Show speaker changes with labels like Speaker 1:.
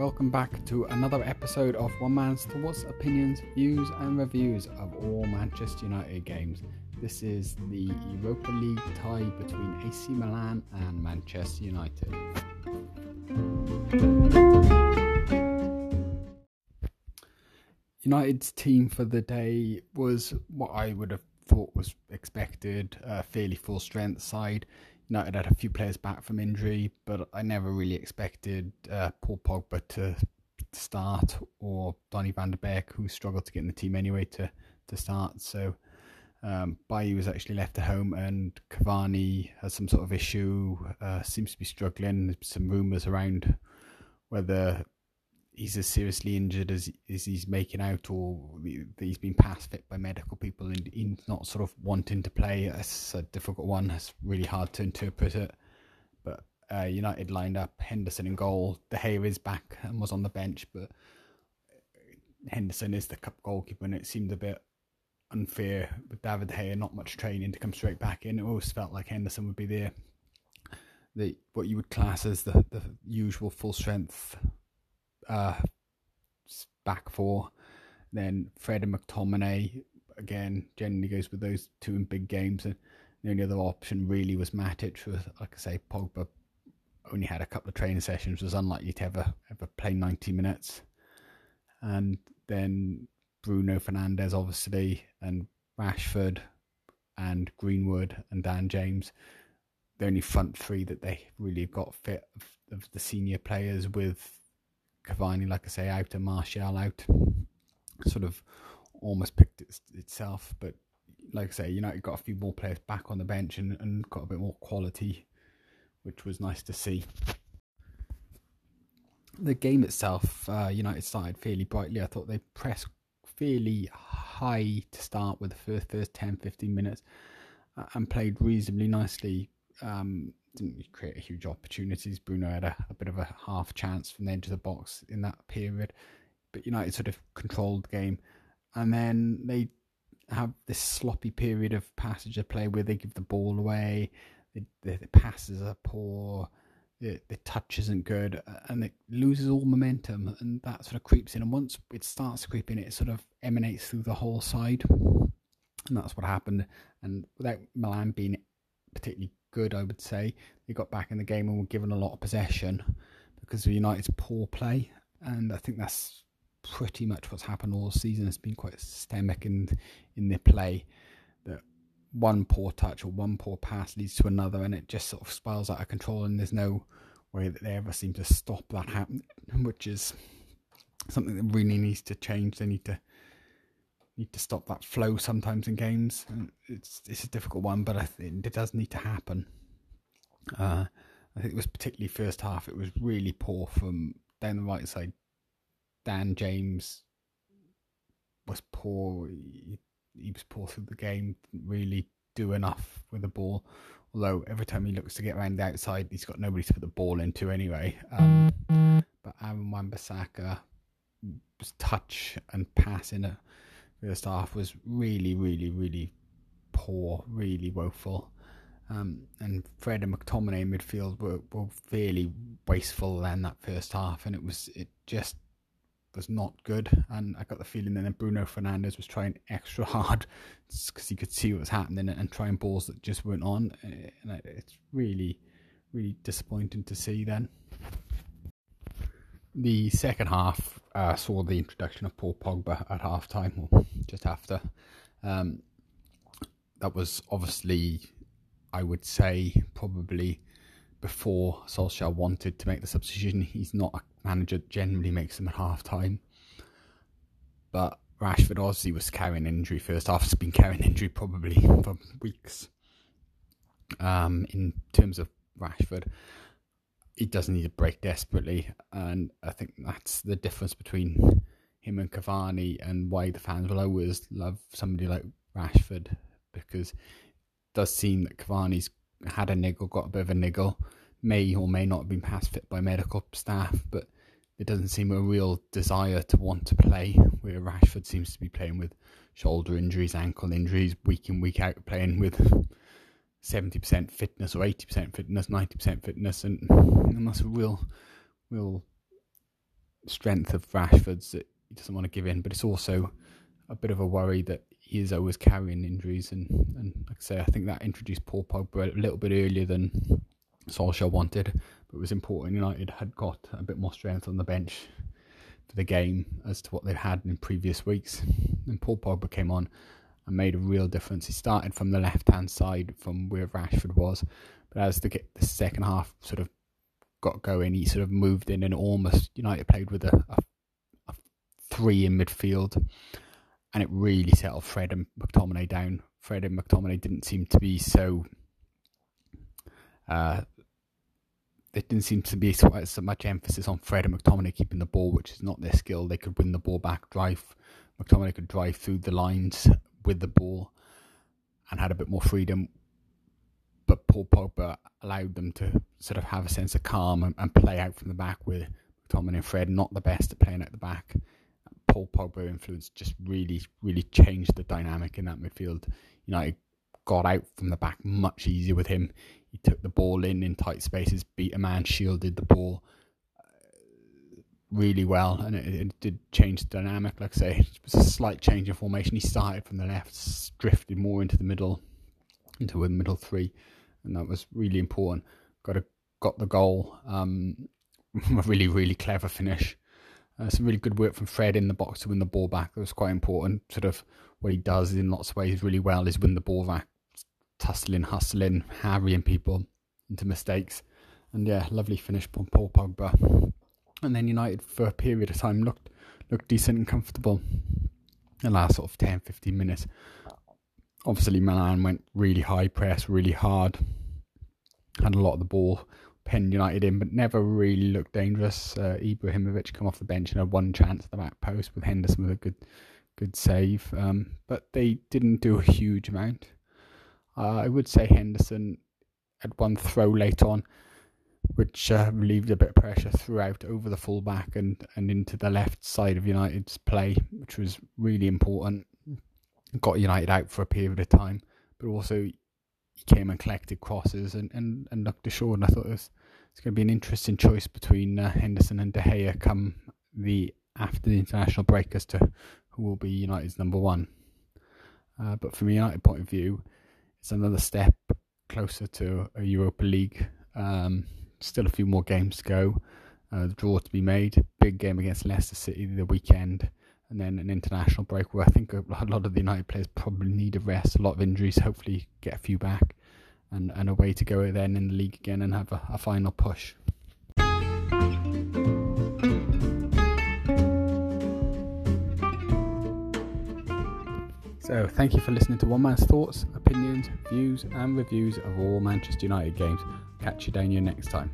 Speaker 1: welcome back to another episode of One Man's Thoughts, Opinions, Views, and Reviews of all Manchester United games. This is the Europa League tie between AC Milan and Manchester United. United's team for the day was what I would have thought was expected, a fairly full strength side. United had a few players back from injury, but I never really expected uh, Paul Pogba to start or Donny van der Beek, who struggled to get in the team anyway, to, to start. So um, Bailly was actually left at home, and Cavani has some sort of issue, uh, seems to be struggling. There's some rumours around whether he's as seriously injured as, as he's making out, or he's been passed fit by medical people and he's not sort of wanting to play. It's a difficult one. It's really hard to interpret it. But uh, United lined up Henderson in goal. De Gea is back and was on the bench, but Henderson is the cup goalkeeper, and it seemed a bit unfair with David De Gea not much training to come straight back in. It always felt like Henderson would be there. The what you would class as the, the usual full strength uh, back four. Then Fred and McTominay again generally goes with those two in big games, and the only other option really was Matic. Was like I say, Pogba only had a couple of training sessions, was unlikely to ever ever play ninety minutes, and then Bruno Fernandes obviously, and Rashford, and Greenwood and Dan James. The only front three that they really got fit of, of the senior players with Cavani, like I say, out and Martial out, sort of almost picked it, itself. But like I say, United got a few more players back on the bench and, and got a bit more quality, which was nice to see. The game itself, uh, United started fairly brightly. I thought they pressed fairly high to start with the first first 10 15 minutes uh, and played reasonably nicely. Um, didn't create a huge opportunities. Bruno had a, a, bit of a half chance from the edge of the box in that period, but United sort of controlled the game, and then they have this sloppy period of passage of play where they give the ball away, the, the, the passes are poor, the, the touch isn't good, and it loses all momentum, and that sort of creeps in. And once it starts creeping, it sort of emanates through the whole side, and that's what happened. And without Milan being particularly good, I would say. They got back in the game and were given a lot of possession because of United's poor play. And I think that's pretty much what's happened all season. It's been quite systemic in, in their play that one poor touch or one poor pass leads to another and it just sort of spirals out of control and there's no way that they ever seem to stop that happening, which is something that really needs to change. They need to need to stop that flow sometimes in games. It's it's a difficult one, but I think it does need to happen. Uh, I think it was particularly first half. It was really poor from down the right side. Dan James was poor. He, he was poor through the game. Didn't really do enough with the ball. Although every time he looks to get around the outside, he's got nobody to put the ball into anyway. Um, but Aaron Wan-Bissaka was touch and pass in a first half was really, really, really poor, really woeful. Um, and Fred and McTominay in midfield were, were fairly wasteful in that first half, and it was it just was not good. And I got the feeling that Bruno Fernandes was trying extra hard because he could see what was happening and trying balls that just weren't on. And it's really, really disappointing to see then. The second half uh, saw the introduction of Paul Pogba at half time, or just after. Um, that was obviously, I would say, probably before Solskjaer wanted to make the substitution. He's not a manager that generally makes them at half time. But Rashford obviously was carrying an injury first half. Has been carrying injury probably for weeks. Um, in terms of Rashford, he doesn't need a break desperately, and I think that's the difference between him and Cavani, and why the fans will always love somebody like Rashford because it does seem that Cavani's had a niggle, got a bit of a niggle, may or may not have been passed fit by medical staff, but it doesn't seem a real desire to want to play. Where Rashford seems to be playing with shoulder injuries, ankle injuries, week in week out, playing with 70% fitness or 80% fitness, 90% fitness, and, and that's a real, real strength of Rashford's that he doesn't want to give in, but it's also a bit of a worry that he is always carrying injuries. And, and like I say, I think that introduced Paul Pogba a little bit earlier than Solskjaer wanted, but it was important. United had got a bit more strength on the bench for the game as to what they'd had in previous weeks. And Paul Pogba came on and made a real difference. He started from the left hand side from where Rashford was, but as the, the second half sort of got going, he sort of moved in and almost United played with a, a, a three in midfield, and it really settled Fred and McTominay down. Fred and McTominay didn't seem to be so. Uh, there didn't seem to be so, so much emphasis on Fred and McTominay keeping the ball, which is not their skill. They could win the ball back, drive. McTominay could drive through the lines with the ball, and had a bit more freedom but Paul Pogba allowed them to sort of have a sense of calm and, and play out from the back with McTominay and Fred not the best at playing at the back. Paul Pogba influence just really, really changed the dynamic in that midfield. You know, United got out from the back much easier with him. He took the ball in in tight spaces, beat a man, shielded the ball really well, and it, it, did change the dynamic. Like I say, it was a slight change in formation. He started from the left, drifted more into the middle, into a middle three, and that was really important. Got a, got the goal. Um, a really really clever finish. Uh, some really good work from Fred in the box to win the ball back. That was quite important. Sort of what he does in lots of ways really well is win the ball back, tussling, hustling, harrying people into mistakes. And yeah, lovely finish from Paul Pogba. And then United for a period of time looked looked decent and comfortable. In the last sort of 10, 15 minutes obviously Milan went really high press, really hard, had a lot of the ball, penned United in, but never really looked dangerous. Uh, Ibrahimovic come off the bench and had one chance at the back post with Henderson with a good good save, um, but they didn't do a huge amount. Uh, I would say Henderson had one throw late on, which uh, relieved a bit of pressure throughout over the fullback and, and into the left side of United's play, which was really important got United out for a period of time, but also he came and collected crosses and, and, and looked assured. And I thought it was it's going to be an interesting choice between uh, Henderson and De Gea come the after the international break as to who will be United's number one. Uh, but from a United point of view, it's another step closer to a Europa League. Um, still a few more games to go. Uh, the draw to be made. Big game against Leicester City the weekend and then an international break where I think a lot of the United players probably need a rest, a lot of injuries, hopefully get a few back, and, and a way to go then in the league again and have a, a final push. So, thank you for listening to One Man's thoughts, opinions, views, and reviews of all Manchester United games. Catch you down here next time.